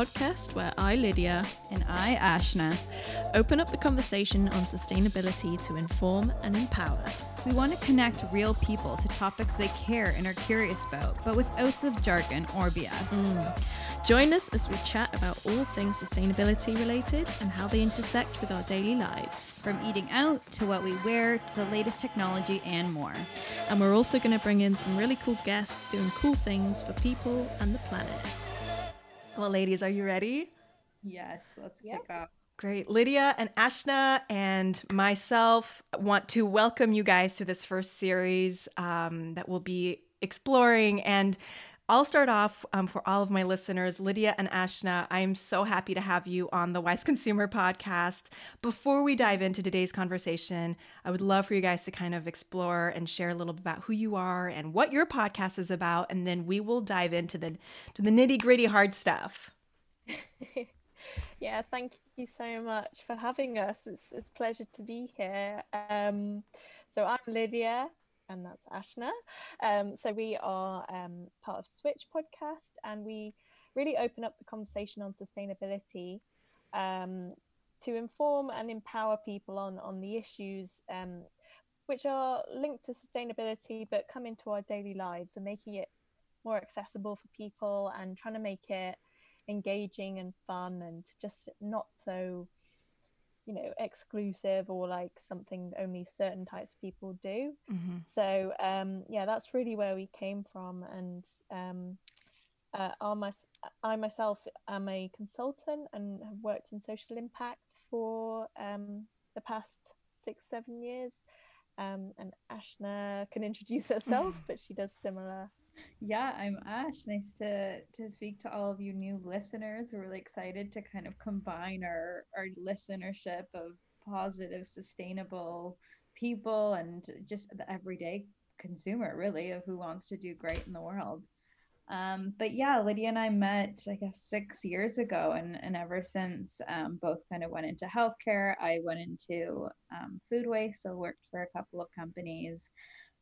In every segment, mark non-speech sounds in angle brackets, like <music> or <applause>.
podcast where I, Lydia, and I, Ashna, open up the conversation on sustainability to inform and empower. We want to connect real people to topics they care and are curious about, but without the jargon or BS. Mm. Join us as we chat about all things sustainability related and how they intersect with our daily lives. From eating out to what we wear to the latest technology and more. And we're also going to bring in some really cool guests doing cool things for people and the planet. Well, ladies, are you ready? Yes, let's kick off. Great. Lydia and Ashna and myself want to welcome you guys to this first series um, that we'll be exploring. And I'll start off um, for all of my listeners, Lydia and Ashna. I am so happy to have you on the Wise Consumer podcast. Before we dive into today's conversation, I would love for you guys to kind of explore and share a little bit about who you are and what your podcast is about, and then we will dive into the to the nitty gritty hard stuff. <laughs> yeah, thank you so much for having us. It's it's a pleasure to be here. Um, so I'm Lydia and that's Ashna. Um, so we are um, part of Switch podcast, and we really open up the conversation on sustainability um, to inform and empower people on on the issues um, which are linked to sustainability, but come into our daily lives and making it more accessible for people and trying to make it engaging and fun and just not so you know exclusive or like something only certain types of people do mm-hmm. so um yeah that's really where we came from and um uh, my, I myself am a consultant and have worked in social impact for um, the past six, seven years. Um, and Ashna can introduce herself, <laughs> but she does similar yeah, I'm Ash. Nice to to speak to all of you new listeners. We're really excited to kind of combine our our listenership of positive, sustainable people and just the everyday consumer, really, of who wants to do great in the world. Um, but yeah, Lydia and I met, I guess, six years ago, and and ever since, um, both kind of went into healthcare. I went into um, food waste, so worked for a couple of companies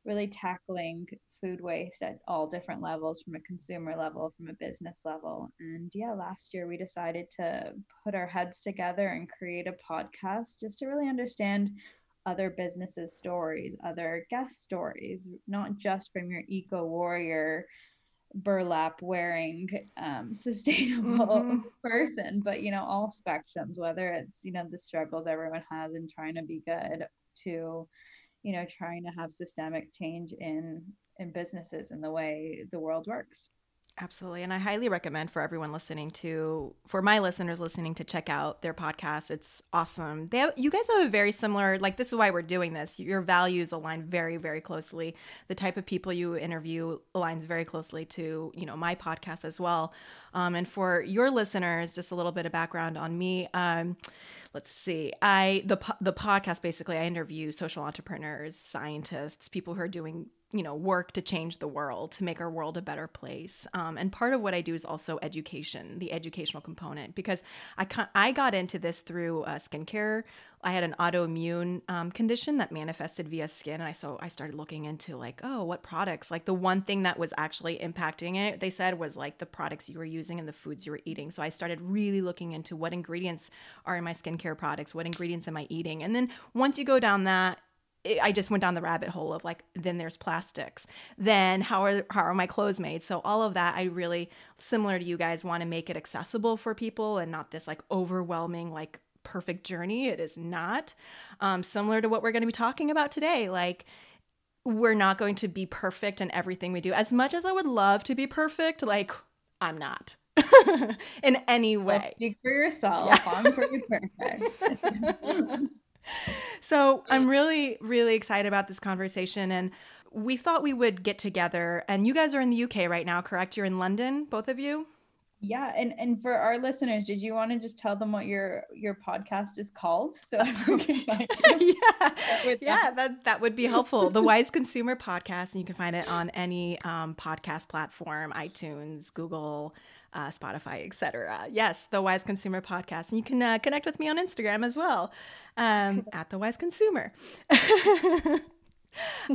really tackling food waste at all different levels from a consumer level, from a business level. And yeah, last year we decided to put our heads together and create a podcast just to really understand other businesses' stories, other guest stories, not just from your eco warrior burlap wearing um, <laughs> sustainable mm-hmm. person but you know all spectrums whether it's you know the struggles everyone has in trying to be good to you know trying to have systemic change in in businesses and the way the world works Absolutely. And I highly recommend for everyone listening to, for my listeners listening to check out their podcast. It's awesome. They have, you guys have a very similar, like, this is why we're doing this. Your values align very, very closely. The type of people you interview aligns very closely to, you know, my podcast as well. Um, and for your listeners, just a little bit of background on me. Um, let's see i the the podcast basically i interview social entrepreneurs scientists people who are doing you know work to change the world to make our world a better place. Um, and part of what i do is also education the educational component because i i got into this through uh, skincare. I had an autoimmune um, condition that manifested via skin and i so i started looking into like oh what products? Like the one thing that was actually impacting it they said was like the products you were using and the foods you were eating. So i started really looking into what ingredients are in my skincare products what ingredients am i eating? And then once you go down that I just went down the rabbit hole of like, then there's plastics. Then how are how are my clothes made? So all of that, I really similar to you guys want to make it accessible for people and not this like overwhelming like perfect journey. It is not. Um, similar to what we're going to be talking about today, like we're not going to be perfect in everything we do. As much as I would love to be perfect, like I'm not. <laughs> in any way. Well, speak for yourself. Yeah. I'm pretty perfect. <laughs> so I'm really, really excited about this conversation. And we thought we would get together. And you guys are in the UK right now, correct? You're in London, both of you? Yeah, and and for our listeners, did you want to just tell them what your your podcast is called so <laughs> everyone can find <laughs> yeah, that yeah, that that would be helpful. the Wise Consumer Podcast, and you can find it on any um, podcast platform, iTunes, Google, uh, Spotify, etc. Yes, the Wise Consumer Podcast, and you can uh, connect with me on Instagram as well um, <laughs> at the Wise Consumer.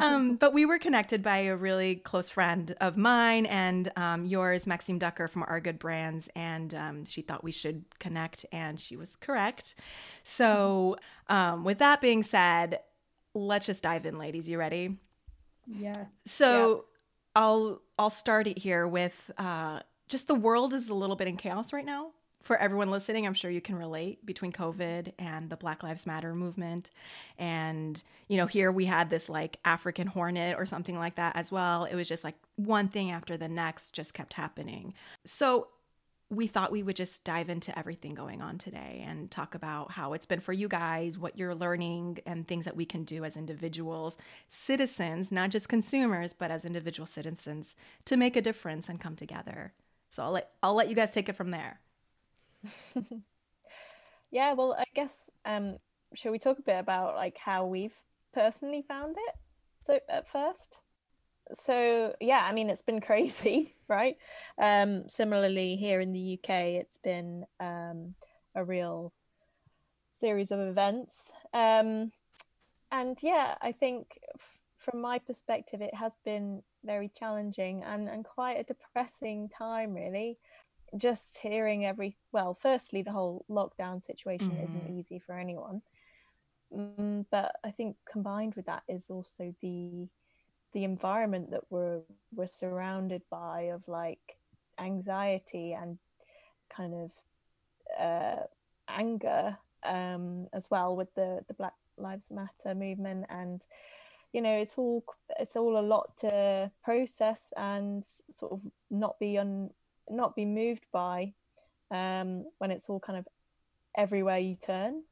Um, but we were connected by a really close friend of mine and um, yours, Maxime Ducker from Our Good Brands. And um, she thought we should connect, and she was correct. So, um, with that being said, let's just dive in, ladies. You ready? Yeah. So, I'll I'll start it here with uh, just the world is a little bit in chaos right now for everyone listening, I'm sure you can relate between COVID and the Black Lives Matter movement. And, you know, here we had this like African hornet or something like that as well. It was just like one thing after the next just kept happening. So we thought we would just dive into everything going on today and talk about how it's been for you guys, what you're learning, and things that we can do as individuals, citizens, not just consumers, but as individual citizens to make a difference and come together. So I'll let I'll let you guys take it from there. <laughs> yeah, well, I guess um, shall we talk a bit about like how we've personally found it? So at first, so yeah, I mean it's been <laughs> crazy, right? Um, similarly, here in the UK, it's been um, a real series of events, um, and yeah, I think f- from my perspective, it has been very challenging and, and quite a depressing time, really just hearing every well firstly the whole lockdown situation mm-hmm. isn't easy for anyone mm, but i think combined with that is also the the environment that we're we're surrounded by of like anxiety and kind of uh, anger um, as well with the the black lives matter movement and you know it's all it's all a lot to process and sort of not be un, not be moved by um, when it's all kind of everywhere you turn.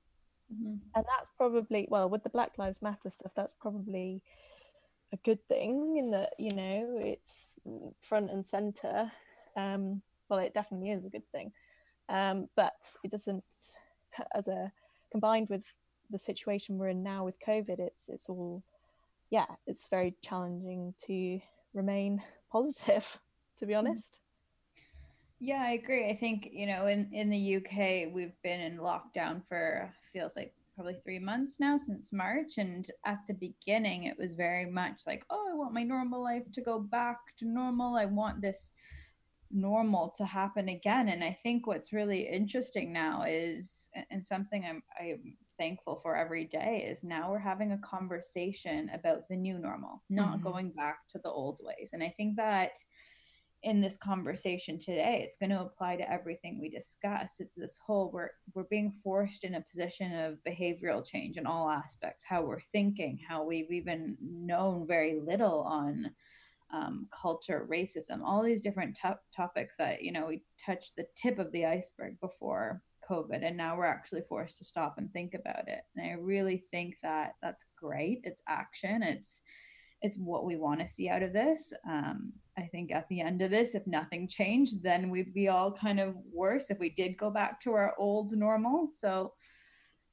Mm-hmm. And that's probably, well, with the Black Lives Matter stuff, that's probably a good thing in that, you know, it's front and center. Um, well, it definitely is a good thing. Um, but it doesn't, as a combined with the situation we're in now with COVID, it's, it's all, yeah, it's very challenging to remain <laughs> positive, to be mm-hmm. Yeah, I agree. I think, you know, in, in the UK, we've been in lockdown for feels like probably three months now since March. And at the beginning, it was very much like, oh, I want my normal life to go back to normal. I want this normal to happen again. And I think what's really interesting now is, and something I'm, I'm thankful for every day, is now we're having a conversation about the new normal, not mm-hmm. going back to the old ways. And I think that in this conversation today it's going to apply to everything we discuss. It's this whole we're we're being forced in a position of behavioral change in all aspects how we're thinking how we've even known very little on um, culture racism all these different to- topics that you know we touched the tip of the iceberg before covid and now we're actually forced to stop and think about it. And i really think that that's great. It's action. It's it's what we want to see out of this. Um, I think at the end of this, if nothing changed, then we'd be all kind of worse if we did go back to our old normal. So,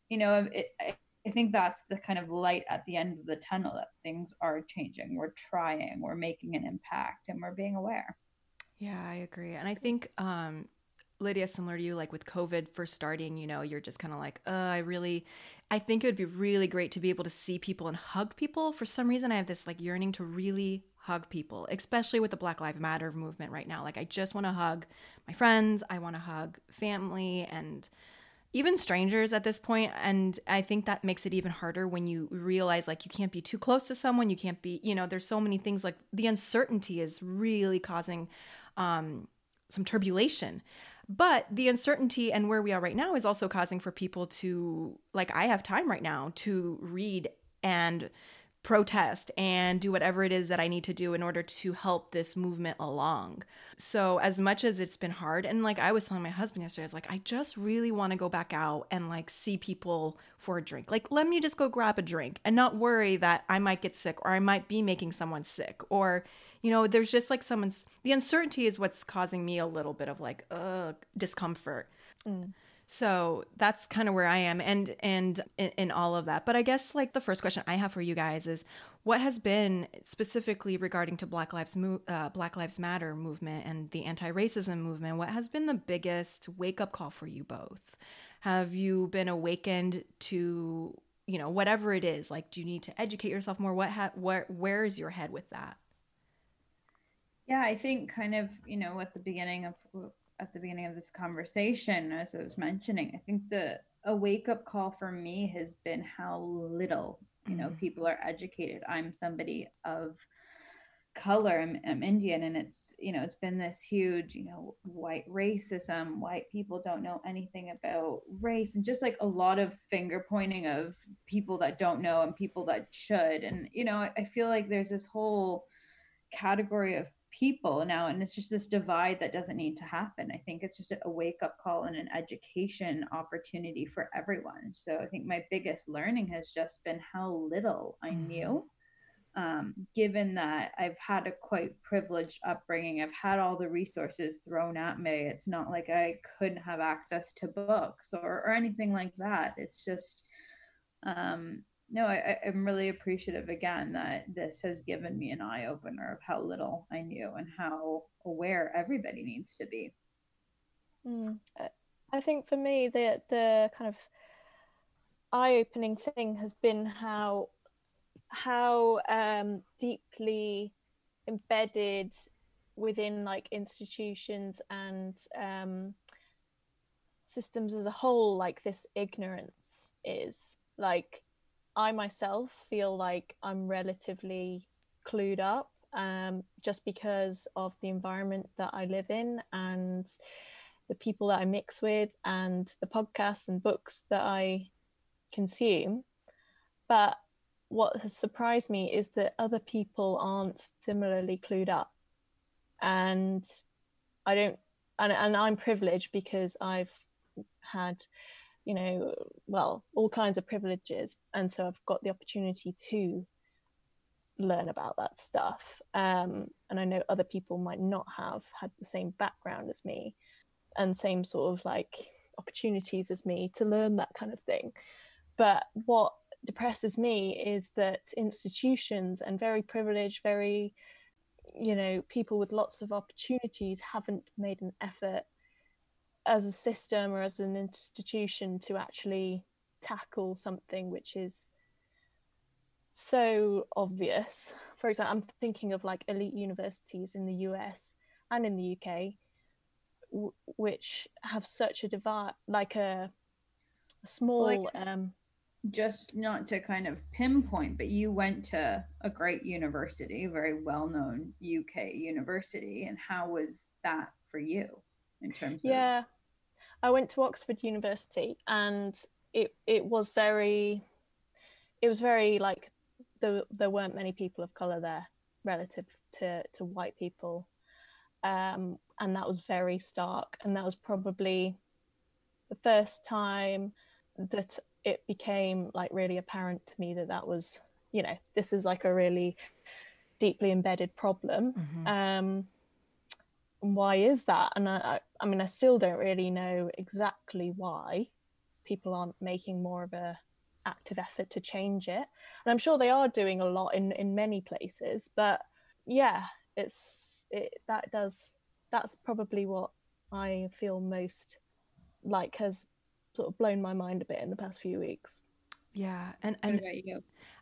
you know, it, I, think that's the kind of light at the end of the tunnel that things are changing. We're trying, we're making an impact, and we're being aware. Yeah, I agree. And I think um, Lydia, similar to you, like with COVID first starting, you know, you're just kind of like, uh, I really, I think it would be really great to be able to see people and hug people. For some reason, I have this like yearning to really hug people, especially with the Black Lives Matter movement right now. Like, I just want to hug my friends, I want to hug family and even strangers at this point and i think that makes it even harder when you realize like you can't be too close to someone you can't be you know there's so many things like the uncertainty is really causing um, some turbulation but the uncertainty and where we are right now is also causing for people to, like, I have time right now to read and protest and do whatever it is that I need to do in order to help this movement along. So, as much as it's been hard, and like I was telling my husband yesterday, I was like, I just really want to go back out and like see people for a drink. Like, let me just go grab a drink and not worry that I might get sick or I might be making someone sick or you know, there's just like someone's the uncertainty is what's causing me a little bit of like uh discomfort. Mm. So that's kind of where I am and and in, in, all of that. But I guess like the first question I have for you guys is what has been specifically regarding to Black Lives Mo- uh, Black Lives Matter movement and the anti-racism movement, what has been the biggest wake-up call for you both? Have you been awakened to you know whatever it is like do you need to educate yourself more what ha- where where is your head with that yeah i think kind of you know at the beginning of at the beginning of this conversation as i was mentioning i think the a wake up call for me has been how little you know mm. people are educated i'm somebody of color I'm, I'm, indian and it's you know it's been this huge you know white racism white people don't know anything about race and just like a lot of finger pointing of people that don't know and people that should and you know I, I feel like there's this whole category of people now and it's just this divide that doesn't need to happen i think it's just a wake up call and an education opportunity for everyone so i think my biggest learning has just been how little i knew mm-hmm um, given that I've had a quite privileged upbringing, I've had all the resources thrown at me. It's not like I couldn't have access to books or, or anything like that. It's just, um, no, I, I'm really appreciative again that this has given me an eye opener of how little I knew and how aware everybody needs to be. Mm. I think for me, the the kind of eye opening thing has been how how um, deeply embedded within like institutions and um, systems as a whole like this ignorance is like i myself feel like i'm relatively clued up um, just because of the environment that i live in and the people that i mix with and the podcasts and books that i consume. But what has surprised me is that other people aren't similarly clued up. And i don't and, and i'm privileged because i've had you know well all kinds of privileges. And so i've got the opportunity to learn about that stuff. Um, and i know other people might not have had the same background as me and same sort of like opportunities as me to learn that kind of thing. But what depresses me is that institutions and very privileged, very, you know, people with lots of opportunities haven't made an effort as a system or as an institution to actually tackle something which is so obvious. For example, I'm thinking of like elite universities in the US and in the UK, w- which have such a divide, like a, a small. Well, um, just not to kind of pinpoint, but you went to a great university, a very well known UK university. And how was that for you in terms of? Yeah, I went to Oxford University and it, it was very, it was very like there, there weren't many people of color there relative to, to white people. Um, and that was very stark. And that was probably the first time that it became like really apparent to me that that was you know this is like a really deeply embedded problem mm-hmm. um why is that? And I, I mean i still don't really know exactly why people aren't making more of a active effort to change it. And i'm sure they are doing a lot in in many places but yeah it's it that does that's probably what i feel most like has sort of blown my mind a bit in the past few weeks. Yeah, and and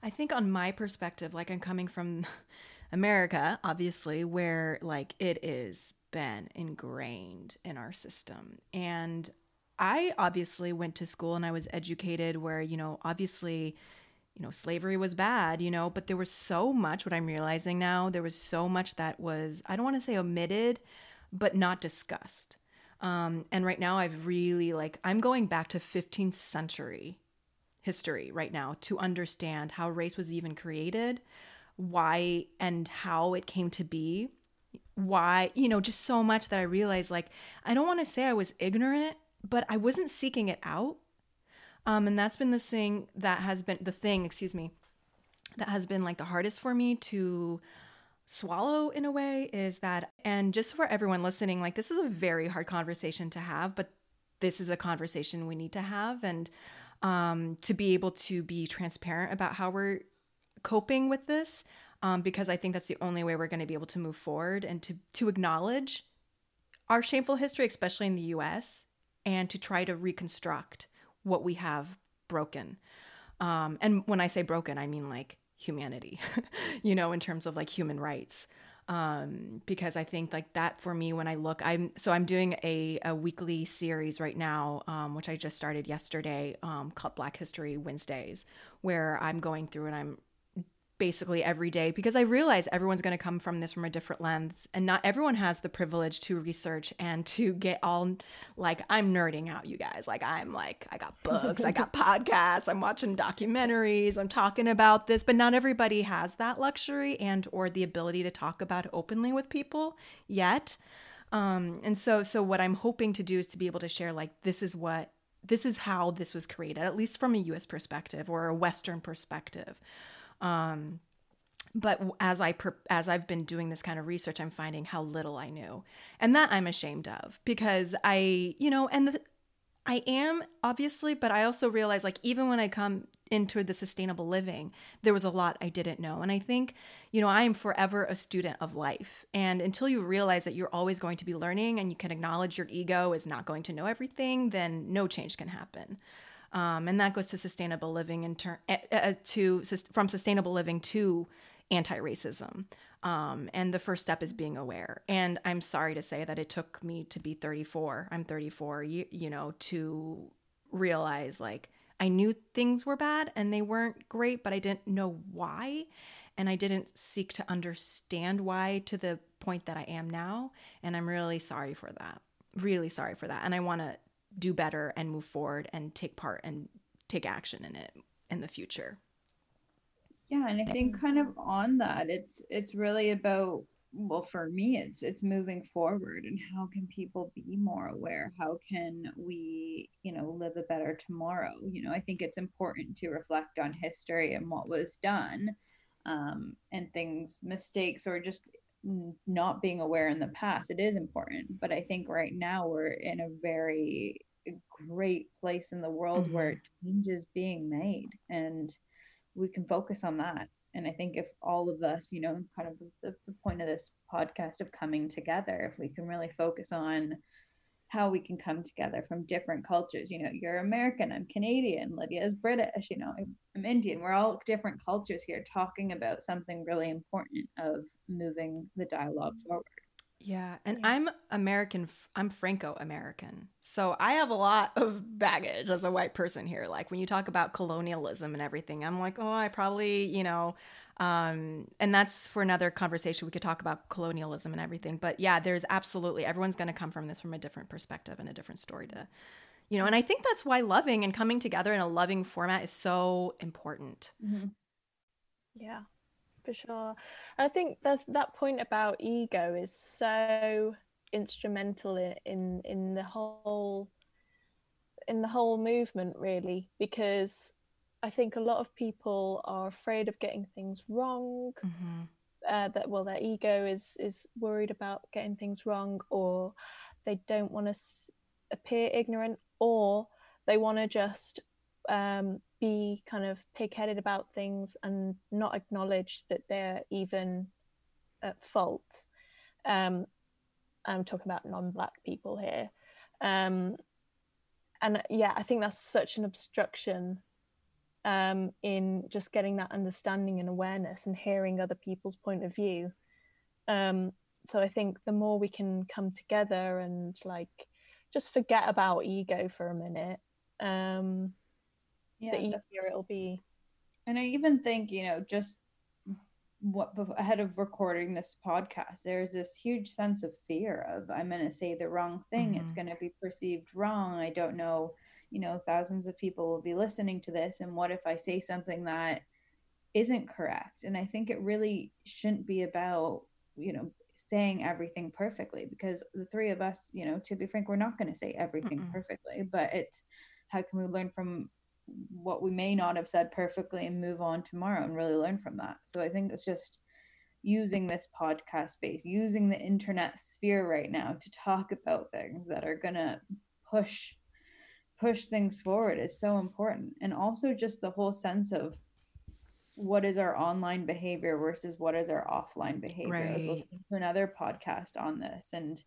I think on my perspective, like I'm coming from <laughs> America, obviously, where like it is been ingrained in our system, and I obviously went to school and I was educated where you know obviously you know slavery was bad you know but there was so much what i'm realizing now there was so much that was i don't want to say omitted but not discussed. Um, and right now, I've really like, I'm going back to 15th century history right now to understand how race was even created, why and how it came to be, why, you know, just so much that I realized like, I don't want to say I was ignorant, but I wasn't seeking it out. Um, and that's been the thing that has been the thing, excuse me, that has been like the hardest for me to swallow in a way is that, and just for everyone listening, like this is a very hard conversation to have, but this is a conversation we need to have. And um, to be able to be transparent about how we're coping with this, um, because I think that's the only way we're going to be able to move forward and to, to acknowledge our shameful history, especially in the US, and to try to reconstruct what we have broken. Um, and when I say broken, I mean like humanity, <laughs> you know, in terms of like human rights. Um, because I think like that for me, when I look, I'm so I'm doing a, a weekly series right now, um, which I just started yesterday, um, called Black History Wednesdays, where I'm going through and I'm basically every day because I realize everyone's going to come from this from a different lens and not everyone has the privilege to research and to get all like I'm nerding out you guys. Like I'm like I got books I got <laughs> podcasts I'm watching documentaries I'm talking about this but not everybody has that luxury and or the ability to talk about openly with people yet. Um and so so what I'm hoping to do is to be able to share like this is what this is how this was created at least from a US perspective or a western perspective um, but as I as I've been doing this kind of research, I'm finding how little I knew, and that I'm ashamed of because I, you know, and the, I am obviously, but I also realize like even when I come into the sustainable living, there was a lot I didn't know, and I think, you know, I am forever a student of life, and until you realize that you're always going to be learning and you can acknowledge your ego is not going to know everything, then no change can happen. Um, and that goes to sustainable living in turn uh, uh, to from sustainable living to anti-racism. Um, and the first step is being aware. And I'm sorry to say that it took me to be 34. I'm 34. You, you know to realize like I knew things were bad and they weren't great, but I didn't know why. And I didn't seek to understand why to the point that I am now. And I'm really sorry for that. Really sorry for that. And I want to do better and move forward and take part and take action in it in the future. Yeah and i think kind of on that it's it's really about well for me it's it's moving forward and how can people be more aware? How can we you know live a better tomorrow? You know i think it's important to reflect on history and what was done um, and things mistakes or just not being aware in the past. It is important but i think right now we're in a very great place in the world mm-hmm. where change is being made and we can focus on that. And i think if all of us you know kind of the, the point of this podcast of coming together if we can really focus on how we can come together from different cultures you know you're american i'm canadian lydia is british you know i'm indian we're all different cultures here talking about something really important of moving the dialogue forward yeah, and yeah. I'm American. I'm Franco American, so I have a lot of baggage as a white person here. Like when you talk about colonialism and everything, I'm like, oh, I probably, you know, um, and that's for another conversation. We could talk about colonialism and everything, but yeah, there's absolutely everyone's going to come from this from a different perspective and a different story to, you know. And I think that's why loving and coming together in a loving format is so important. Mm-hmm. Yeah, for sure. I think that that point about ego is so instrumental in, in in the whole in the whole movement really because I think a lot of people are afraid of getting things wrong. Mm-hmm. Uh, that well, their ego is is worried about getting things wrong, or they don't want to s- appear ignorant, or they want to just um, be kind of pig-headed about things and not acknowledge that they're even at fault. Um, I'm talking about non-black people here, um, and yeah, I think that's such an obstruction um, in just getting that understanding and awareness and hearing other people's point of view. Um, so I think the more we can come together and like just forget about ego for a minute um, yeah, the easier it'll be. And I even think, you know, just what ahead of recording this podcast, there's this huge sense of fear of I'm going to say the wrong thing. Mm-hmm. It's going to be perceived wrong. I don't know, you know, thousands of people will be listening to this. And what if I say something that isn't correct? And I think it really shouldn't be about, you know, saying everything perfectly because the three of us, you know, to be frank, we're not going to say everything Mm-mm. perfectly, but it's how can we learn from what we may not have said perfectly and move on tomorrow and really learn from that. So I think it's just using this podcast space, using the internet sphere right now to talk about things that are going to push push things forward is so important. And also just the whole sense of what is our online behavior versus what is our offline behavior. Right. I was listening to another podcast on this and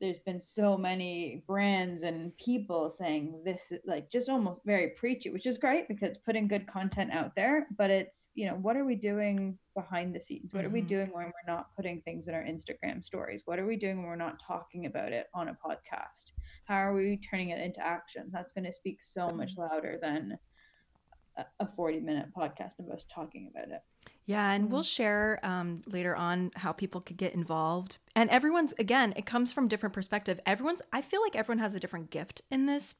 there's been so many brands and people saying this like just almost very preachy which is great because putting good content out there but it's you know what are we doing behind the scenes what mm-hmm. are we mm-hmm. doing when we're not putting things in our instagram stories what are we doing when we're not talking about it on a podcast how are we turning it into action that's going to speak so much louder than a 40 minute podcast of us talking about it. Yeah, and we'll mm-hmm. share um, later on how people could get involved. And everyone's, again, it comes from different perspective. Everyone's, I feel like everyone has a different gift in this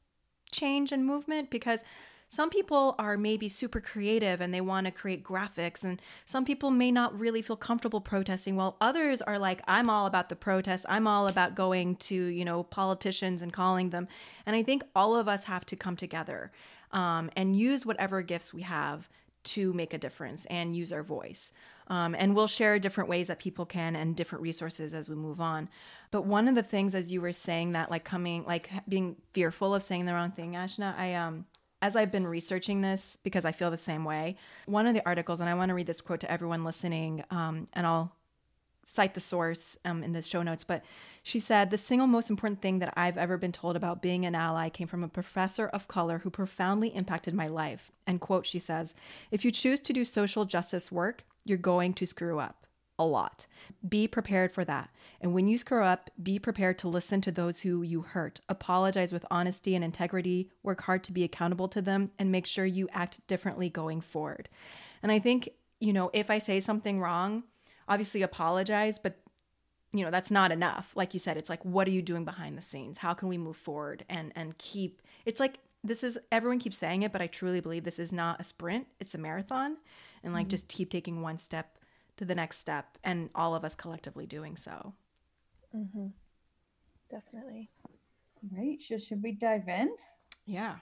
change and movement because some people are maybe super creative and they want to create graphics and some people may not really feel comfortable protesting while others are like i'm all about the protest i'm all about going to you know politicians and calling them and i think all of us have to come together um, and use whatever gifts we have to make a difference and use our voice. Um, and we'll share different ways that people can and different resources as we move on. But one of the things, as you were saying, that like coming, like being fearful of saying the wrong thing, Ashna, I um, as I've been researching this because I feel the same way. One of the articles, and I want to read this quote to everyone listening, um, and I'll cite the source um, in the show notes, but she said, The single most important thing that I've ever been told about being an ally came from a professor of color who profoundly impacted my life. And quote, she says, If you choose to do social justice work, you're going to screw up a lot. Be prepared for that. And when you screw up, be prepared to listen to those who you hurt. Apologize with honesty and integrity. Work hard to be accountable to them and make sure you act differently going forward. And I think, you know, if I say something wrong, obviously apologize, but you know, that's not enough. Like you said, it's like what are you doing behind the scenes? How can we move forward and and keep It's like this is everyone keeps saying it, but I truly believe this is not a sprint, it's a marathon. And like mm-hmm. just keep taking one step to the next step and all of us collectively doing so. Mm-hmm. Definitely. Great. So should we dive in? Yeah.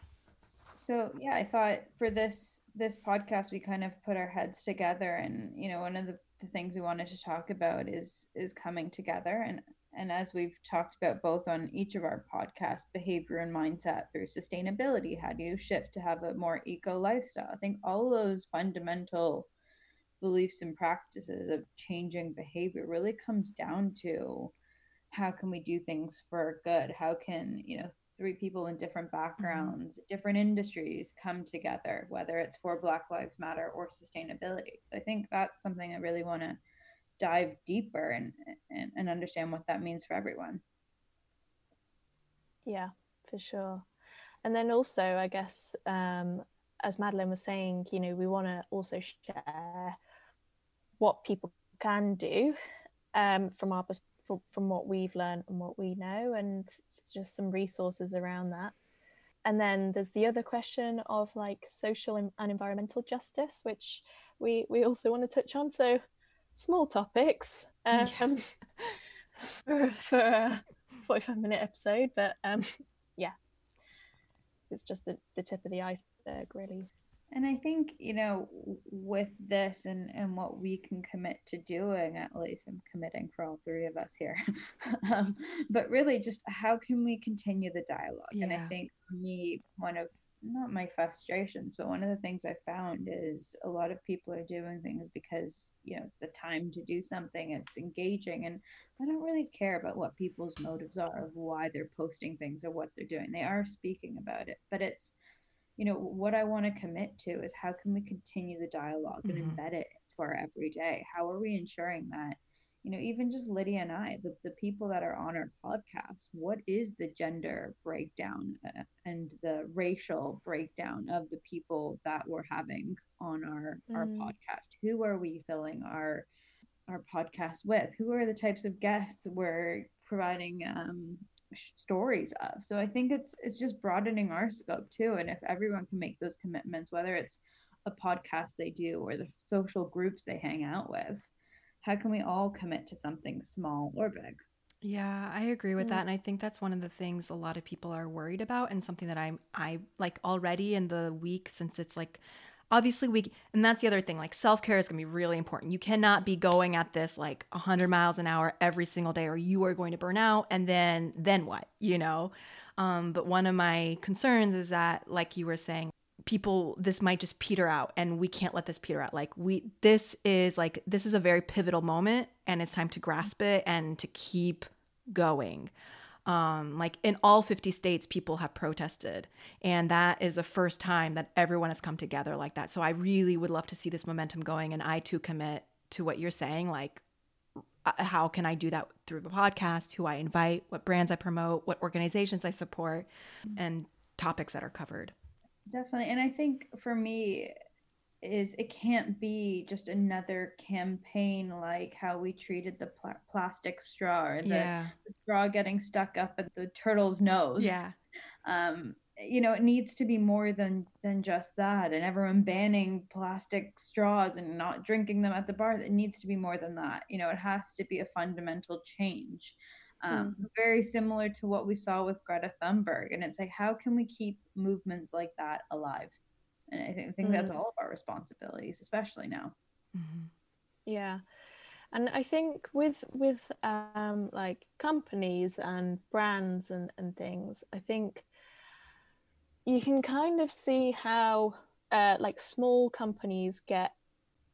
So yeah, I thought for this this podcast we kind of put our heads together and you know one of the the things we wanted to talk about is is coming together. And and as we've talked about both on each of our podcasts behavior and mindset through sustainability how do you shift to have a more eco lifestyle? I think all those fundamental beliefs and practices of changing behavior really comes down to how can we do things for good? How can you know three people in different mm-hmm. backgrounds, mm-hmm. different industries come together, whether it's for Black Lives Matter or sustainability. So I think that's something I really want to dive deeper and, and, and understand what that means for everyone. Yeah, for sure. And then also, I guess, um, as Madeline was saying, you know, we want to also share what people can do um, from our perspective from, from what we've learned and what we know, and just some resources around that. And then there's the other question of like social and environmental justice, which we we also want to touch on. So small topics um, yeah. <laughs> for, for a 45 minute episode, but um, <laughs> yeah, it's just the, the tip of the iceberg, really and i think you know with this and and what we can commit to doing at least i'm committing for all three of us here <laughs> um, but really just how can we continue the dialogue yeah. and i think for me one of not my frustrations but one of the things i found is a lot of people are doing things because you know it's a time to do something it's engaging and i don't really care about what people's motives are of why they're posting things or what they're doing they are speaking about it but it's you know what i want to commit to is how can we continue the dialog mm-hmm. and embed it into our everyday how are we ensuring that you know even just lydia and i the, the people that are on our podcast what is the gender breakdown uh, and the racial breakdown of the people that we're having on our mm. our podcast who are we filling our our podcast with who are the types of guests we're providing um, stories of. So I think it's it's just broadening our scope too. And if everyone can make those commitments, whether it's a podcast they do or the social groups they hang out with, how can we all commit to something small or big? Yeah, I agree with that and I think that's one of the things a lot of people are worried about and something that I'm I like already in the week since it's like obviously we and that's the other thing like self-care is going to be really important. You cannot be going at this like 100 miles an hour every single day or you are going to burn out and then then what you know? Um, but one of my concerns is that like you were saying people this might just peter out and we can't let this peter out. Like we this is like this is a very pivotal moment and it's time to grasp it and to keep going Um, like in all 50 states, people have protested. And that is the first time that everyone has come together like that. So I really would love to see this momentum going. And I too commit to what you're saying. Like, uh, how can I do that through the podcast? Who I invite, what brands I promote, what organizations I support, and topics that are covered. Definitely. And I think for me, is it can't be just another campaign like how we treated the pl- plastic straw or the, Yeah. the straw getting stuck up at the turtle's nose. Yeah. Um, you know, it needs to be more than than just that. And everyone banning plastic straws and not drinking them at the bar. It needs to be more than that. You know, it has to be a fundamental change. Um, Very similar to what we saw with Greta Thunberg. And it's like, how can we keep movements like that alive? And I think, I think that's Mm. all of our responsibilities, especially now. Mhm. Yeah. And I think with with um like companies and brands and, and things, I think you can kind of see how uh, like small companies get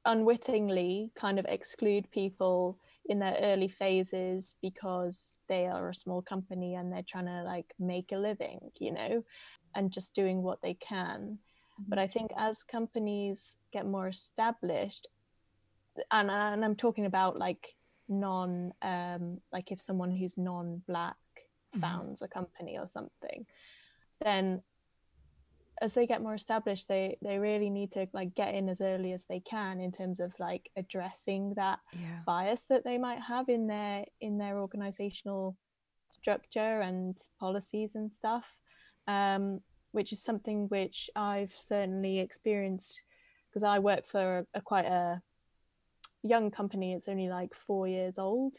unwittingly kind of exclude people in their early phases because they are a small company and they're trying to like make a living, you know, and just doing what they can. But I think as companies get more established, and, and I'm talking about like non, um, like if someone who's non-black Mhm. founds a company or something, then as they get more established, they they really need to like get in as early as they can in terms of like addressing that Yeah. bias that they might have in their in their organizational structure and policies and stuff um, which is something which i've certainly experienced because i work for a, a quite a young company it's only like four years old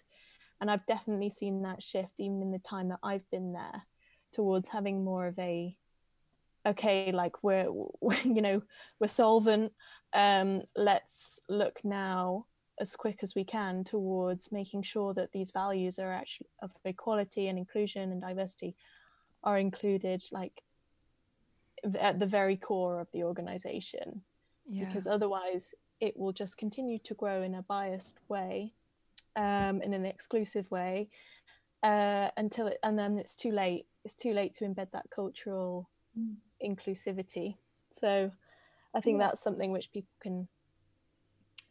and i've definitely seen that shift even in the time that i've been there towards having more of a okay like we're, we're <laughs> you know we're solvent um let's look now as quick as we can towards making sure that these values are actually of equality and inclusion and diversity are included like at the very core of the organization Yeah. because otherwise it will just continue to grow in a biased way um, in an exclusive way uh, until it and then it's too late it's too late to embed that cultural Mm. inclusivity so i think Yeah. that's something which people can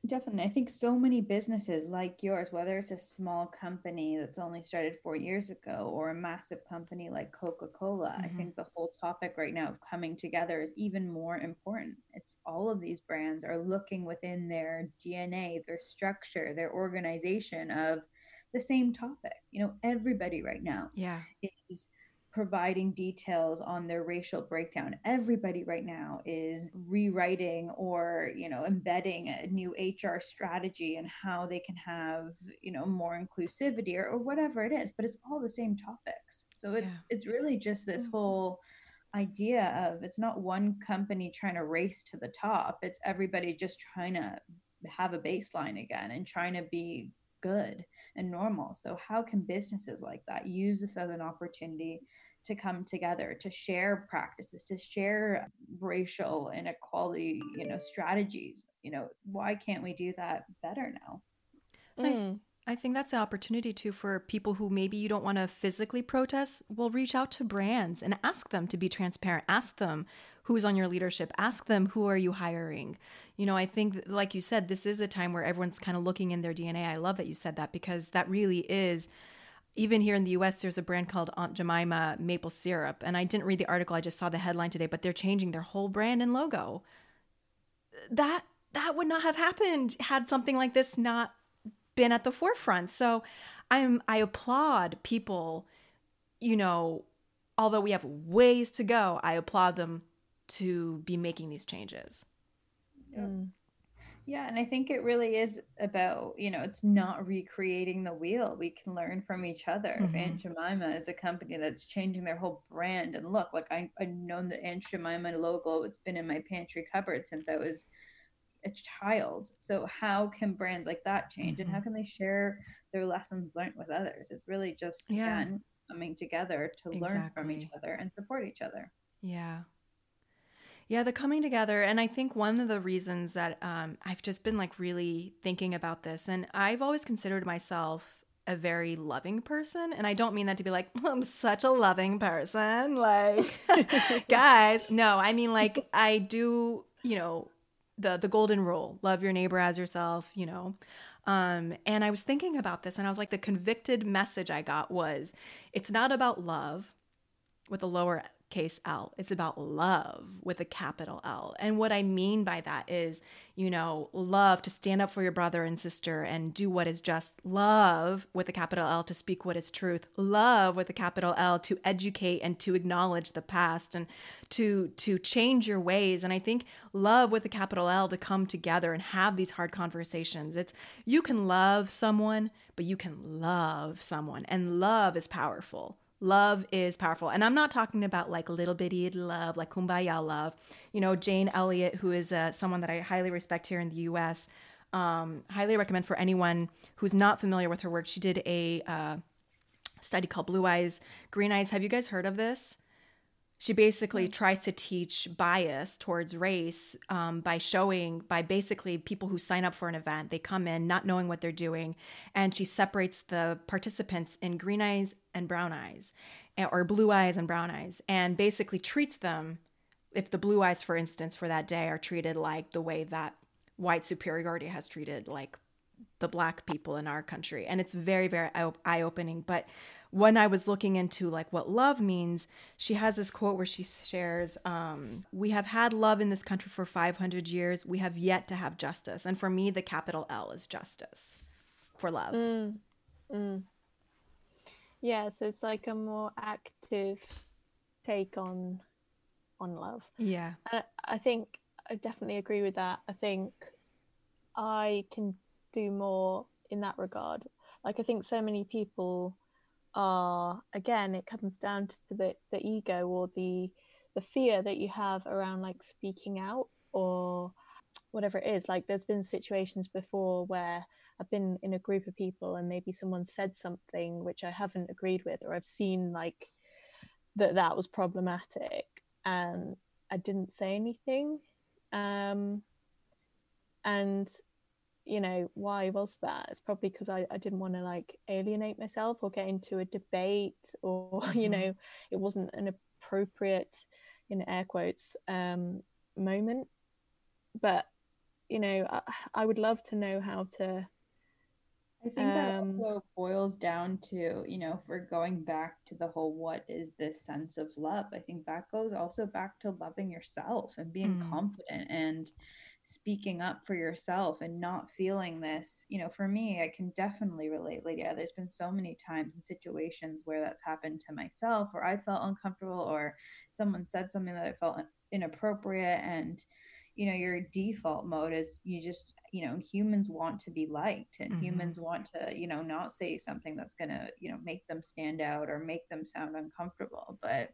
Definitely. I think so many businesses like yours, whether it's a small company that's only started four years ago or a massive company like Coca Cola, I Mhm. think the whole topic right now of coming together is even more important. It's all of these brands are looking within their DNA, their structure, their organization of the same topic. You know, everybody right now yeah. is providing details on their racial breakdown. Everybody right now is rewriting or, you know, embedding a new HR strategy and how they can have, you know, more inclusivity or, or whatever it is, but it's all the same topics. So it's it's really just this Mm. whole idea of it's not one company trying to race to the top. It's everybody just trying to have a baseline again and trying to be good and normal. So how can businesses like that use this as an opportunity to come together, to share practices, to share racial inequality, you know, strategies? You know, why can't we do that better now? Right. Mm. I think that's an opportunity too for people who maybe you don't want to physically protest. Will reach out to brands and ask them to be transparent. Ask them who's on your leadership. Ask them who are you hiring. You know, I think, like you said, this is a time where everyone's kind of looking in their DNA. I love that you said that because that really is. Even here in the US, there's a brand called Aunt Jemima Maple Syrup. And I didn't read the article, I just saw the headline today, but they're changing their whole brand and logo. That that would not have happened had something like this not been at the forefront. So I'm I applaud people, you know, although we have ways to go, I applaud them to be making these changes. Mm. Yeah, and I think it really is about, you know, it's not recreating the wheel. We can learn from each other. Mhm. Aunt Jemima is a company that's changing their whole brand and look, like I, I've known the Aunt Jemima logo, it's been in my pantry cupboard since I was a child. So how can brands like that change and how can they share their lessons learned with others? It's really just Yeah. again coming together to learn from each other and support each other. Yeah. Yeah, the coming together. And I think one of the reasons that um, I've just been like really thinking about this, and I've always considered myself a very loving person. And I don't mean that to be like, <laughs> I'm such a loving person. Like, <laughs> <laughs> guys, no, I mean, like, I do, you know, the, the golden rule love your neighbor as yourself, you know. Um, and I was thinking about this and I was like, the convicted message I got was it's not about love with a lower case L. It's about love with a capital L. And what I mean by that is, you know, love to stand up for your brother and sister and do what is just. Love with a capital L to speak what is truth. Love with a capital L to educate and to acknowledge the past and to to change your ways. And I think love with a capital L to come together and have these hard conversations. It's you can love someone, but you can love someone and love is powerful Love is powerful. And I'm not talking about like little bitty love, like kumbaya love. You know, Jane Elliott, who is uh, someone that I highly respect here in the US, um, highly recommend for anyone who's not familiar with her work. She did a uh, study called Blue Eyes, Green Eyes. Have you guys heard of this? She basically tries to teach bias towards race um, by showing by basically people who sign up for an event they come in not knowing what they're doing and she separates the participants in green eyes and brown eyes or blue eyes and brown eyes and basically treats them if the blue eyes for instance for that day are treated like the way that white superiority has treated like the black people in our country. And it's very very eye-opening but when I was looking into like what love means, she has this quote where she shares, um, "We have had love in this country for 500 years. We have yet to have justice." And for me, the capital L is justice for love. Mm, mm. Yeah, so it's like a more active take on on love. Yeah, and I think I definitely agree with that. I think I can do more in that regard. Like I think so many people are again it comes down to the the ego or the the fear that you have around like speaking out or whatever it is. Like there's been situations before where I've been in a group of people and maybe someone said something which I haven't agreed with or I've seen like that that was problematic and I didn't say anything. Um and you know why was that it's probably because I, I didn't want to like alienate myself or get into a debate <laughs> or mm-hmm. you know it wasn't an appropriate in air quotes um moment but you know I, I would love to know how to I think that um, also boils down to, you know, if we're going back to the whole what is this sense of love, I think that goes also back to loving yourself and being mm. confident and speaking up for yourself and not feeling this you know for me i can definitely relate lydia there's been so many times and situations where that's happened to myself or i felt uncomfortable or someone said something that i felt inappropriate and you know your default mode is you just you know humans want to be liked and mm-hmm. humans want to you know not say something that's going to you know make them stand out or make them sound uncomfortable but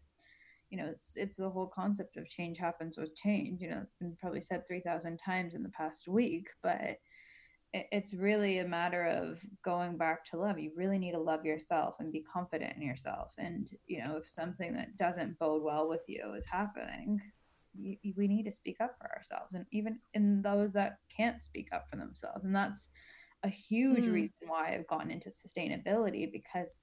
you know it's it's the whole concept of change happens with change you know it's been probably said 3000 times in the past week but it's really a matter of going back to love. You really need to love yourself and be confident in yourself. And you know if something that doesn't bode well with you is happening you, we need to speak up for ourselves and even in those that can't speak up for themselves. And that's a huge mm. reason why i've gotten into sustainability because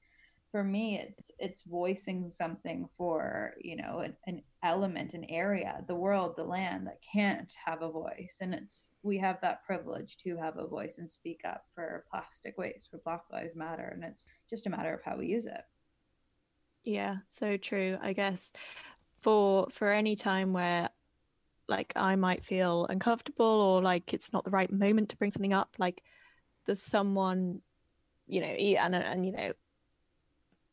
for me it's it's voicing something for you know an, an, element an area the world the land that can't have a voice. And it's we have that privilege to have a voice and speak up for plastic waste for black lives matter and it's just a matter of how we use it. Yeah so true i guess. For for any time where like i might feel uncomfortable or like it's not the right moment to bring something up like there's someone you know and and you know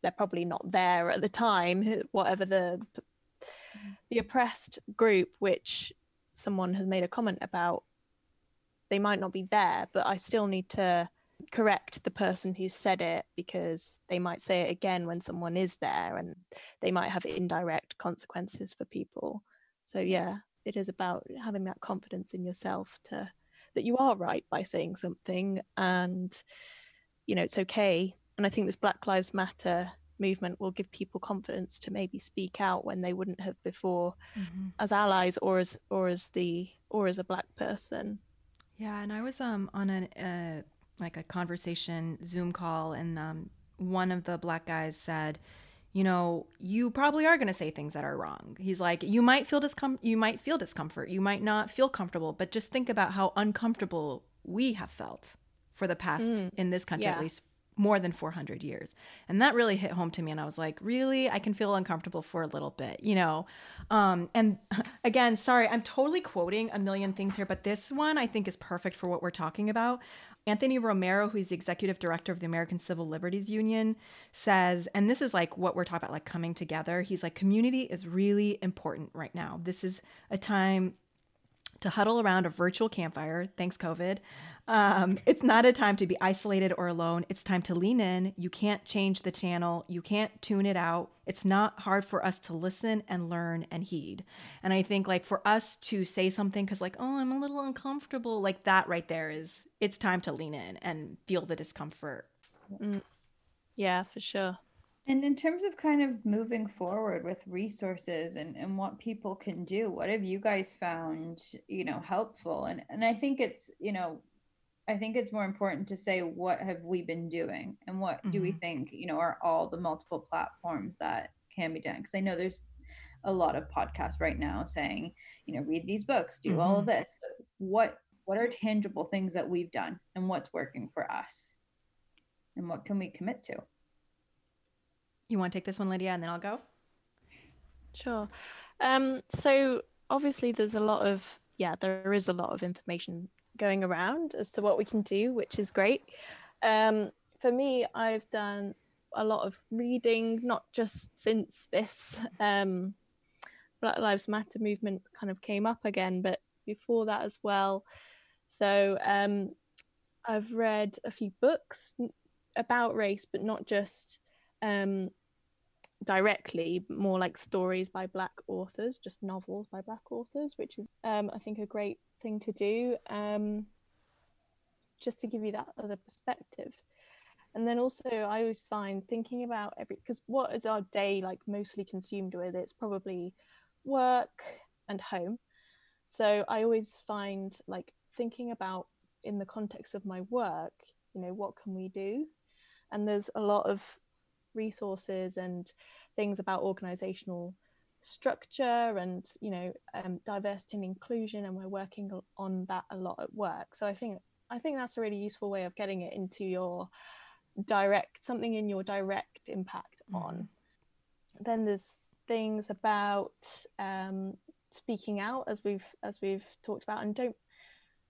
they're probably not there at the time whatever the mm-hmm. the oppressed group which someone has made a comment about they might not be there but i still need to correct the person who said it because they might say it again when someone is there and they might have indirect consequences for people. So yeah it is about having that confidence in yourself to that you are right by saying something and you know it's okay and I think this Black Lives Matter movement will give people confidence to maybe speak out when they wouldn't have before mm-hmm. as allies or as or as the or as a black person yeah and i was um on a uh like a conversation Zoom call, and um, one of the black guys said, "You know, you probably are going to say things that are wrong." He's like, "You might feel discom- you might feel discomfort, you might not feel comfortable, but just think about how uncomfortable we have felt for the past Mm. in this country Yeah. at least more than 400 years and that really hit home to me and i was like really i can feel uncomfortable for a little bit you know um and <laughs> again sorry i'm totally quoting a million things here but this one i think is perfect for what we're talking about anthony romero who's the executive director of the american civil liberties union says and this is like what we're talking about like coming together he's like community is really important right now this is a time to huddle around a virtual campfire. Thanks, COVID. Um, it's not a time to be isolated or alone. It's time to lean in. You can't change the channel, you can't tune it out. It's not hard for us to listen and learn and heed. And I think, like, for us to say something because, like, oh, I'm a little uncomfortable, like that right there is it's time to lean in and feel the discomfort. Yeah, for sure. And in terms of kind of moving forward with resources and, and what people can do, what have you guys found, you know, helpful? And and I think it's, you know, I think it's more important to say what have we been doing and what do we Mhm. think, you know, are all the multiple platforms that can be done? Because I know there's a lot of podcasts right now saying, you know, read these books, do all of this. But what what are tangible things that we've done and what's working for us? And what can we commit to? You want to take this one, Lydia, and then I'll go? Sure. Um, so obviously there's a lot of yeah, there is a lot of information going around as to what we can do, which is great. Um, for me, I've done a lot of reading, not just since this um, Black Lives Matter movement kind of came up again, but before that as well. So um, I've read a few books about race, but not just um, directly, more like stories by Black authors, just novels by Black authors, which is, um, I think, a great thing to do, um, just to give you that other perspective. And then also, I always find thinking about every because what is our day like mostly consumed with? It's probably work and home. So I always find like thinking about in the context of my work, you know, what can we do? And there's a lot of resources and things about organizational structure and you know um, diversity and inclusion and we're working on that a lot at work. So i think i think that's a really useful way of getting it into your direct something in your direct impact on. Then there's things about um, speaking out as we've as we've talked about and don't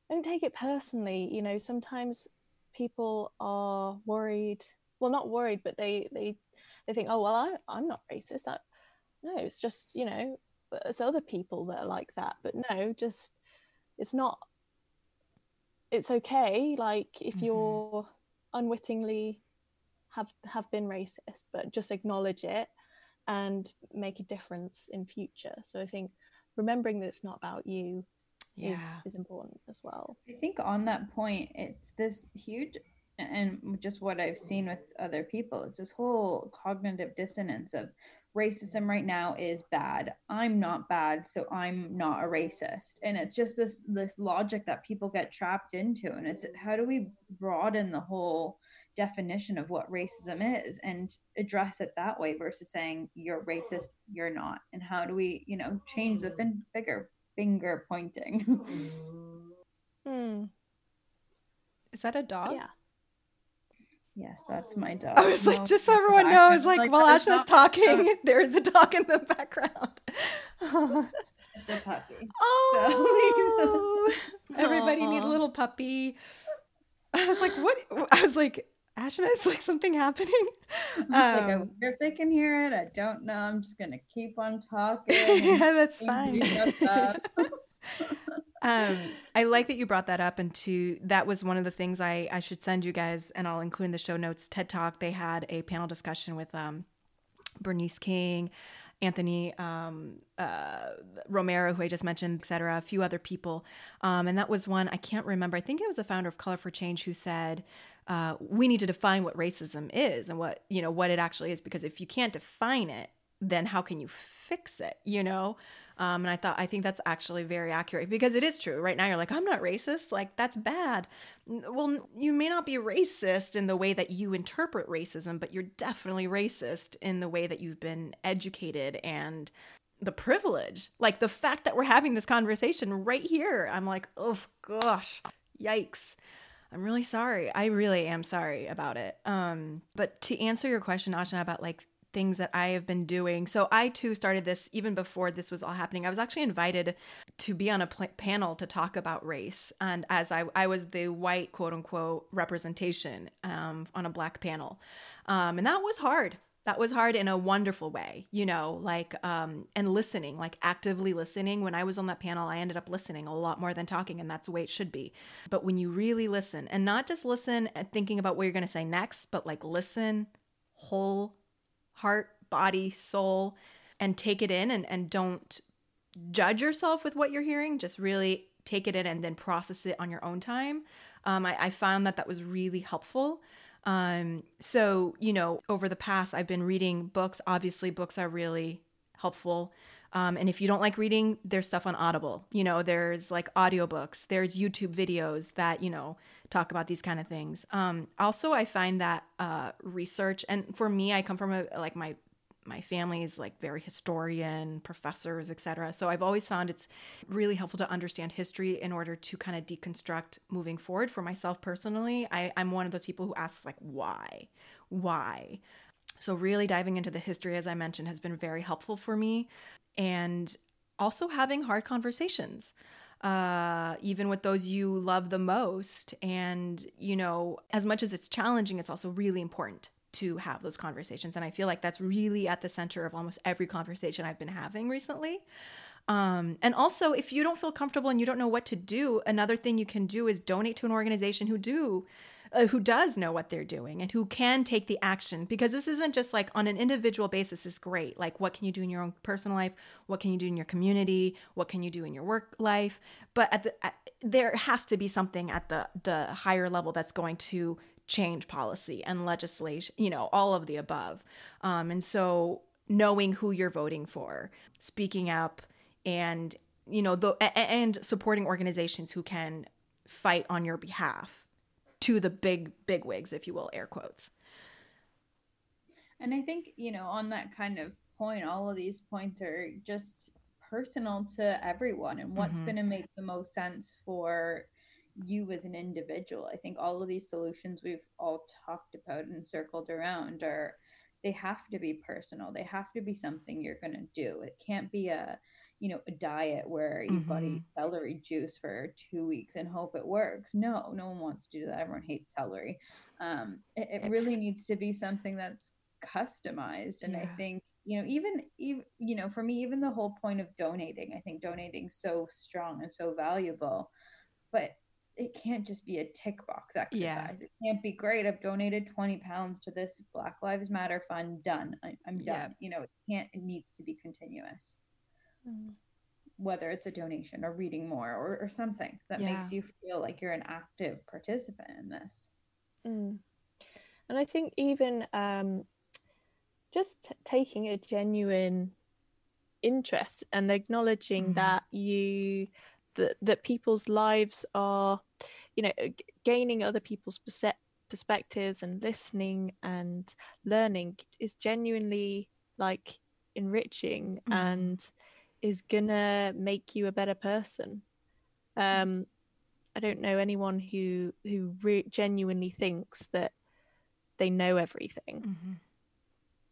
don't take it personally. You know sometimes people are worried well not worried but they they they think oh well I, i'm not racist I, no it's just you know it's other people that are like that but no just it's not it's okay like if Mhm. you're unwittingly have have been racist but just acknowledge it and make a difference in future so i think remembering that it's not about you Yeah. is, is important as well I think on that point, it's this huge, and just what I've seen with other people, it's this whole cognitive dissonance of racism right now is bad. I'm not bad, so I'm not a racist. And it's just this this logic that people get trapped into. And it's how do we broaden the whole definition of what racism is and address it that way versus saying you're racist, you're not. And how do we, you know, change the fin- figure finger pointing? <laughs> Hmm, Is that a dog? yeah Yes, that's my dog. I was like, No, just so in the everyone background. knows, like, while that is Ashna's not my dog. talking, <laughs> there is a dog in the background. <laughs> It's a puppy. <laughs> oh, everybody needs a little puppy. I was like, what? I was like, Ashna, is like something happening? It's like, I Um, wonder if they can hear it. I don't know. I'm just gonna keep on talking. yeah, that's fine. Um, I like that you brought that up, and to that was one of the things I I should send you guys, and I'll include in the show notes. TED Talk. They had a panel discussion with um, Bernice King, Anthony um, uh, Romero, who I just mentioned, et cetera, a few other people, um, and that was one I can't remember. I think it was a founder of Color for Change who said. Uh, we need to define what racism is and what you know what it actually is because if you can't define it then how can you fix it you know Um, and I thought, I think that's actually very accurate because it is true. Right now, you're like, I'm not racist. Like, that's bad. Well, you may not be racist in the way that you interpret racism, but you're definitely racist in the way that you've been educated and the privilege. Like, the fact that we're having this conversation right here, I'm like, oh gosh, yikes. I'm really sorry. I really am sorry about it. Um, but to answer your question, Ashna, about like things that I have been doing. So I too started this even before this was all happening. I was actually invited to be on a pl- panel to talk about race, and as I I was the white quote unquote representation um, on a black panel, um, and that was hard. That was hard in a wonderful way, you know, like um, and listening, like actively listening. When I was on that panel, I ended up listening a lot more than talking, and that's the way it should be. But when you really listen, and not just listen and thinking about what you're going to say next, but like listen whole heart, body, soul, and take it in and, and don't judge yourself with what you're hearing. Just really take it in and then process it on your own time. Um, I, I found that that was really helpful. Um, so, you know, over the past, I've been reading books. Obviously, books are really helpful. Um, and if you don't like reading, there's stuff on Audible. You know, there's like audiobooks, there's YouTube videos that, you know, talk about these kind of things. Um, also, I find that uh, research, and for me, I come from a, like my my family is like very historian professors etc so i've always found it's really helpful to understand history in order to kind of deconstruct moving forward. For myself personally I, i'm one of those people who asks like why? Why? So really diving into the history as i mentioned has been very helpful for me and also having hard conversations uh, even with those you love the most. And, you know, as much as it's challenging, it's also really important to have those conversations. And I feel like that's really at the center of almost every conversation I've been having recently. Um, and also, if you don't feel comfortable and you don't know what to do, another thing you can do is donate to an organization who do uh, who does know what they're doing and who can take the action because this isn't just like on an individual basis is great. Like what can you do in your own personal life? What can you do in your community? What can you do in your work life? But at the at, there has to be something at the the higher level that's going to change policy and legislation you know all of the above. Um, and so knowing who you're voting for speaking up and you know the and supporting organizations who can fight on your behalf to the big big wigs if you will air quotes. And i think you know on that kind of point all of these points are just personal to everyone and what's mm-hmm. going to make the most sense for you as an individual. I think all of these solutions we've all talked about and circled around are they have to be personal. They have to be something you're going to do. It can't be a you know a diet where you've got to eat celery juice for two weeks and hope it works no no one wants to do that everyone hates celery um, it, it really needs to be something that's customized and yeah. i think you know even, even you know for me even the whole point of donating i think donating so strong and so valuable but it can't just be a tick box exercise. Yeah. It can't be great. I've donated 20 pounds to this Black Lives Matter fund. Done. I, am done. You know, it can't, it needs to be continuous. Whether it's a donation or reading more or, or something that yeah. makes you feel like you're an active participant in this. Mm. And I think even um, just t- taking a genuine interest and acknowledging mm. that you that that people's lives are, you know, g- gaining other people's perspectives and listening and learning is genuinely like enriching mm. and is gonna make you a better person. Um, I don't know anyone who who re- genuinely thinks that they know everything.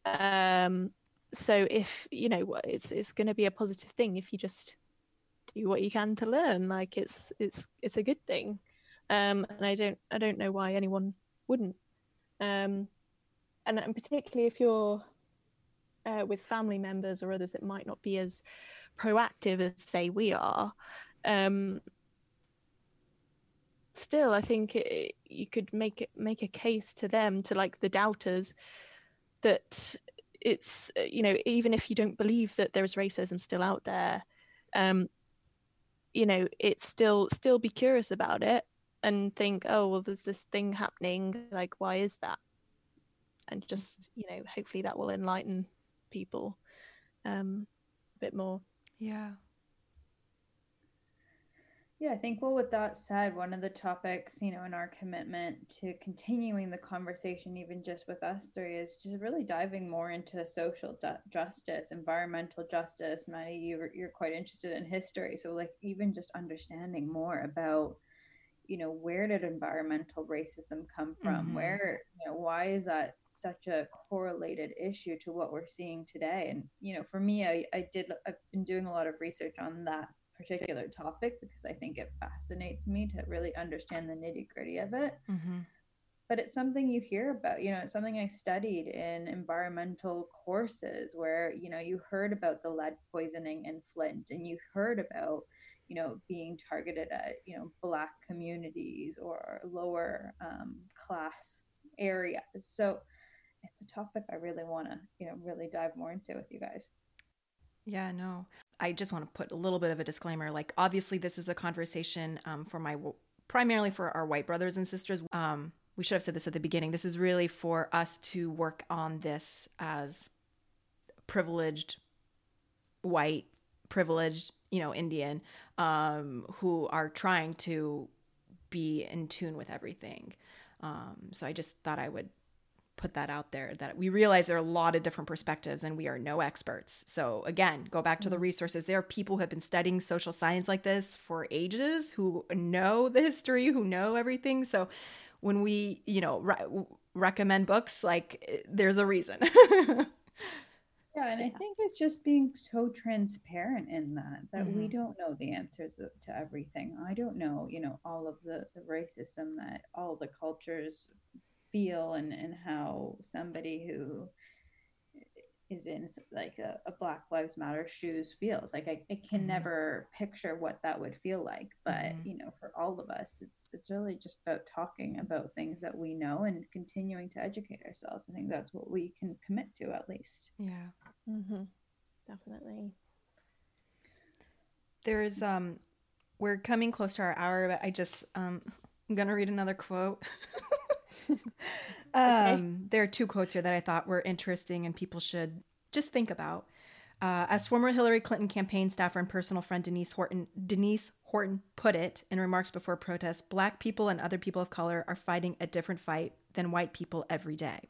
Mm-hmm. Um, so if you know, what it's it's going to be a positive thing if you just do what you can to learn. Like it's it's it's a good thing, um, and I don't I don't know why anyone wouldn't. Um, and, and particularly if you're uh, with family members or others that might not be as proactive as say we are um, still i think it, you could make it make a case to them to like the doubters that it's you know even if you don't believe that there is racism still out there um you know it's still still be curious about it and think oh well there's this thing happening like why is that? And just you know hopefully that will enlighten people um a bit more Yeah. Yeah, I think, well, with that said, one of the topics, you know, in our commitment to continuing the conversation, even just with us three, is just really diving more into social ju- justice, environmental justice. Maddie, you're, you're quite interested in history. So, like, even just understanding more about, you know, where did environmental racism come from? Mhm. Where, you know, why is that such a correlated issue to what we're seeing today? And, you know, for me, I, I did, I've been doing a lot of research on that particular topic because I think it fascinates me to really understand the nitty gritty of it. Mm-hmm. But it's something you hear about, you know, it's something I studied in environmental courses where, you know, you heard about the lead poisoning in Flint and you heard about, you know, being targeted at, you know, Black communities or lower um, class areas. So it's a topic I really want to, you know, really dive more into with you guys. Yeah, no. I just want to put a little bit of a disclaimer. Like, obviously, this is a conversation um, for my primarily for our white brothers and sisters. Um, we should have said this at the beginning. This is really for us to work on this as privileged white, privileged, you know, Indian, um, who are trying to be in tune with everything. Um, so I just thought I would put that out there that we realize there are a lot of different perspectives and we are no experts. So again, go back to the resources. There are people who have been studying social science like this for ages who know the history, who know everything. So when we, you know, re- recommend books, like there's a reason. <laughs> Yeah, and I think it's just being so transparent in that that we Mhm. don't know the answers to to everything. I don't know, you know, all of the the racism that all the cultures feel and and how somebody who is in like a, a Black Lives Matter shoes feels. Like I, I can Mhm. never picture what that would feel like. But Mhm. you know, for all of us, it's it's really just about talking about things that we know and continuing to educate ourselves. I think that's what we can commit to at least. yeah. Mm-hmm. Definitely. There's um we're coming close to our hour, but I just um I'm gonna read another quote. <laughs> <laughs> um there are two quotes here that I thought were interesting and people should just think about. Uh, as former Hillary Clinton campaign staffer and personal friend Denise Horton Denise Horton put it in remarks before protests, black people and other people of color are fighting a different fight than white people every day.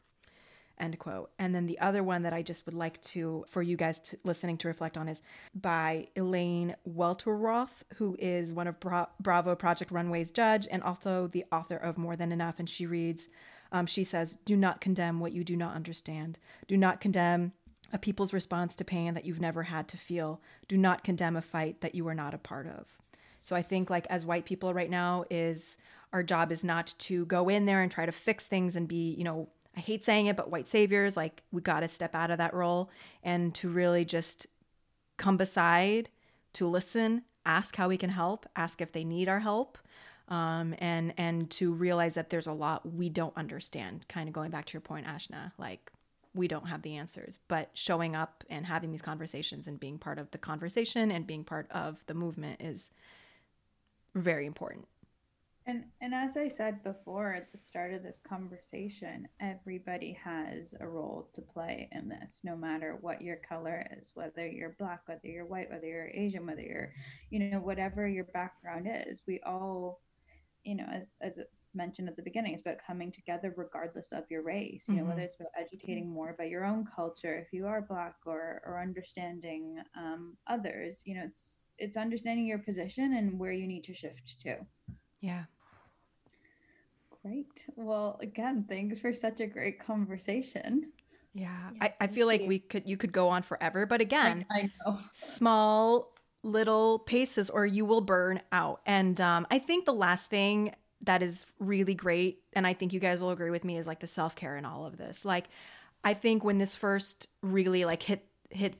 End quote. And then the other one that i just would like to for you guys to, listening to reflect on is by elaine welteroth who is one of Bra- bravo project runway's judge and also the author of more than enough. And she reads um, she says do not condemn what you do not understand do not condemn a people's response to pain that you've never had to feel do not condemn a fight that you are not a part of so I think like as white people right now is our job is not to go in there and try to fix things and be, you know, I hate saying it, but white saviors, like we got to step out of that role and to really just come beside, to listen, ask how we can help, ask if they need our help. Um, and and to realize that there's a lot we don't understand. Kind of going back to your point, Ashna, like we don't have the answers, but showing up and having these conversations and being part of the conversation and being part of the movement is very important. And and as I said before at the start of this conversation, everybody has a role to play in this, no matter what your color is, whether you're black, whether you're white, whether you're Asian, whether you're, you know, whatever your background is. We all, you know, as as it's mentioned at the beginning, it's about coming together regardless of your race. You know, whether Mhm. it's about educating more about your own culture, if you are black, or or understanding um, others. You know, it's it's understanding your position and where you need to shift to. Yeah. Great. Well, again, thanks for such a great conversation. Yeah. Yeah, I, I feel like you. we could you could go on forever, but again, I, I know. small little paces or you will burn out. And um, I think the last thing that is really great, and I think you guys will agree with me, is like the self care and all of this. Like, I think when this first really like hit hit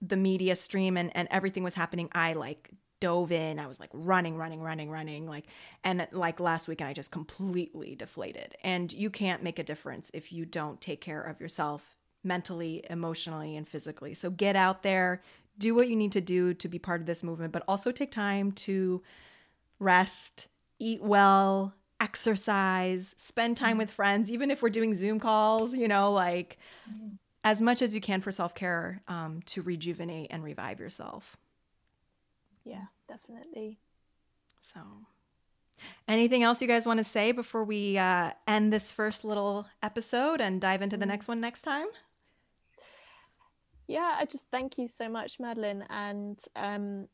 the media stream and and everything was happening, I like dove in. I was like running, running, running, running. Like, and like last weekend, I just completely deflated. And you can't make a difference if you don't take care of yourself mentally, emotionally, and physically. So get out there, do what you need to do to be part of this movement, but also take time to rest, eat well, exercise, spend time with friends, even if we're doing Zoom calls, you know, like as much as you can for self care um, to rejuvenate and revive yourself. yeah, definitely. So, anything else you guys want to say before we uh, end this first little episode and dive into the Mm. next one next time? Yeah i just thank you so much madeline. And um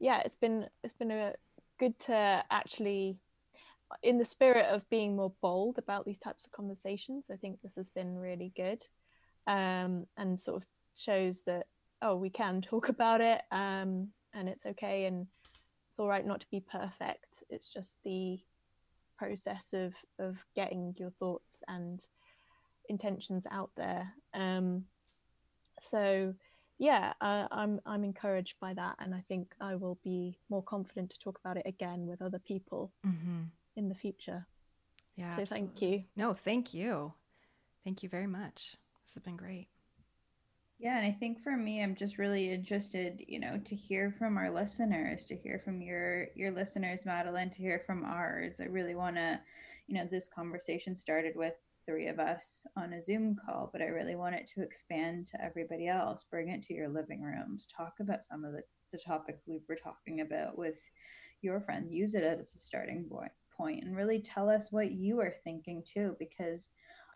yeah it's been it's been a good to actually in the spirit of being more bold about these types of conversations i think this has been really good um and sort of shows that oh we can talk about it um and it's okay and it's all right not to be perfect. It's just the process of of getting your thoughts and intentions out there. Um so yeah uh, i'm i'm encouraged by that and i think i will be more confident to talk about it again with other people Mm-hmm. in the future Yeah. so thank you No, thank you. Thank you very much. This has been great. Yeah, and I think for me, I'm just really interested, you know, to hear from our listeners, to hear from your your listeners, Madeline, to hear from ours. I really want to, you know, this conversation started with three of us on a Zoom call, but I really want it to expand to everybody else. Bring it to your living rooms. Talk about some of the, the topics we were talking about with your friend. Use it as a starting point point, and really tell us what you are thinking too, because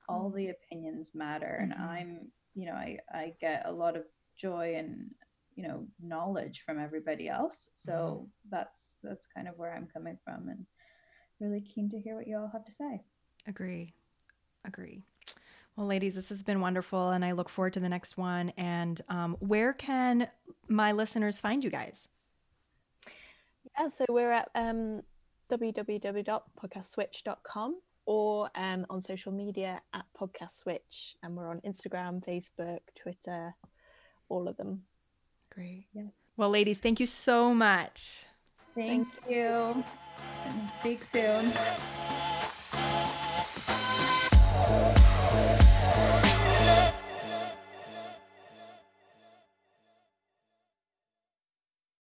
all the opinions matter. And Mhm. I'm you know I I get a lot of joy and you know knowledge from everybody else. So that's that's kind of where I'm coming from, and really keen to hear what you all have to say. Agree. Agree. Well, ladies, this has been wonderful, and I look forward to the next one. And um, where can my listeners find you guys? yeah so we're at um www.podcastswitch.com or um, on social media at podcast switch and we're on instagram facebook twitter all of them Great. Yeah. Well, ladies, thank you so much. Thank, you. And speak soon.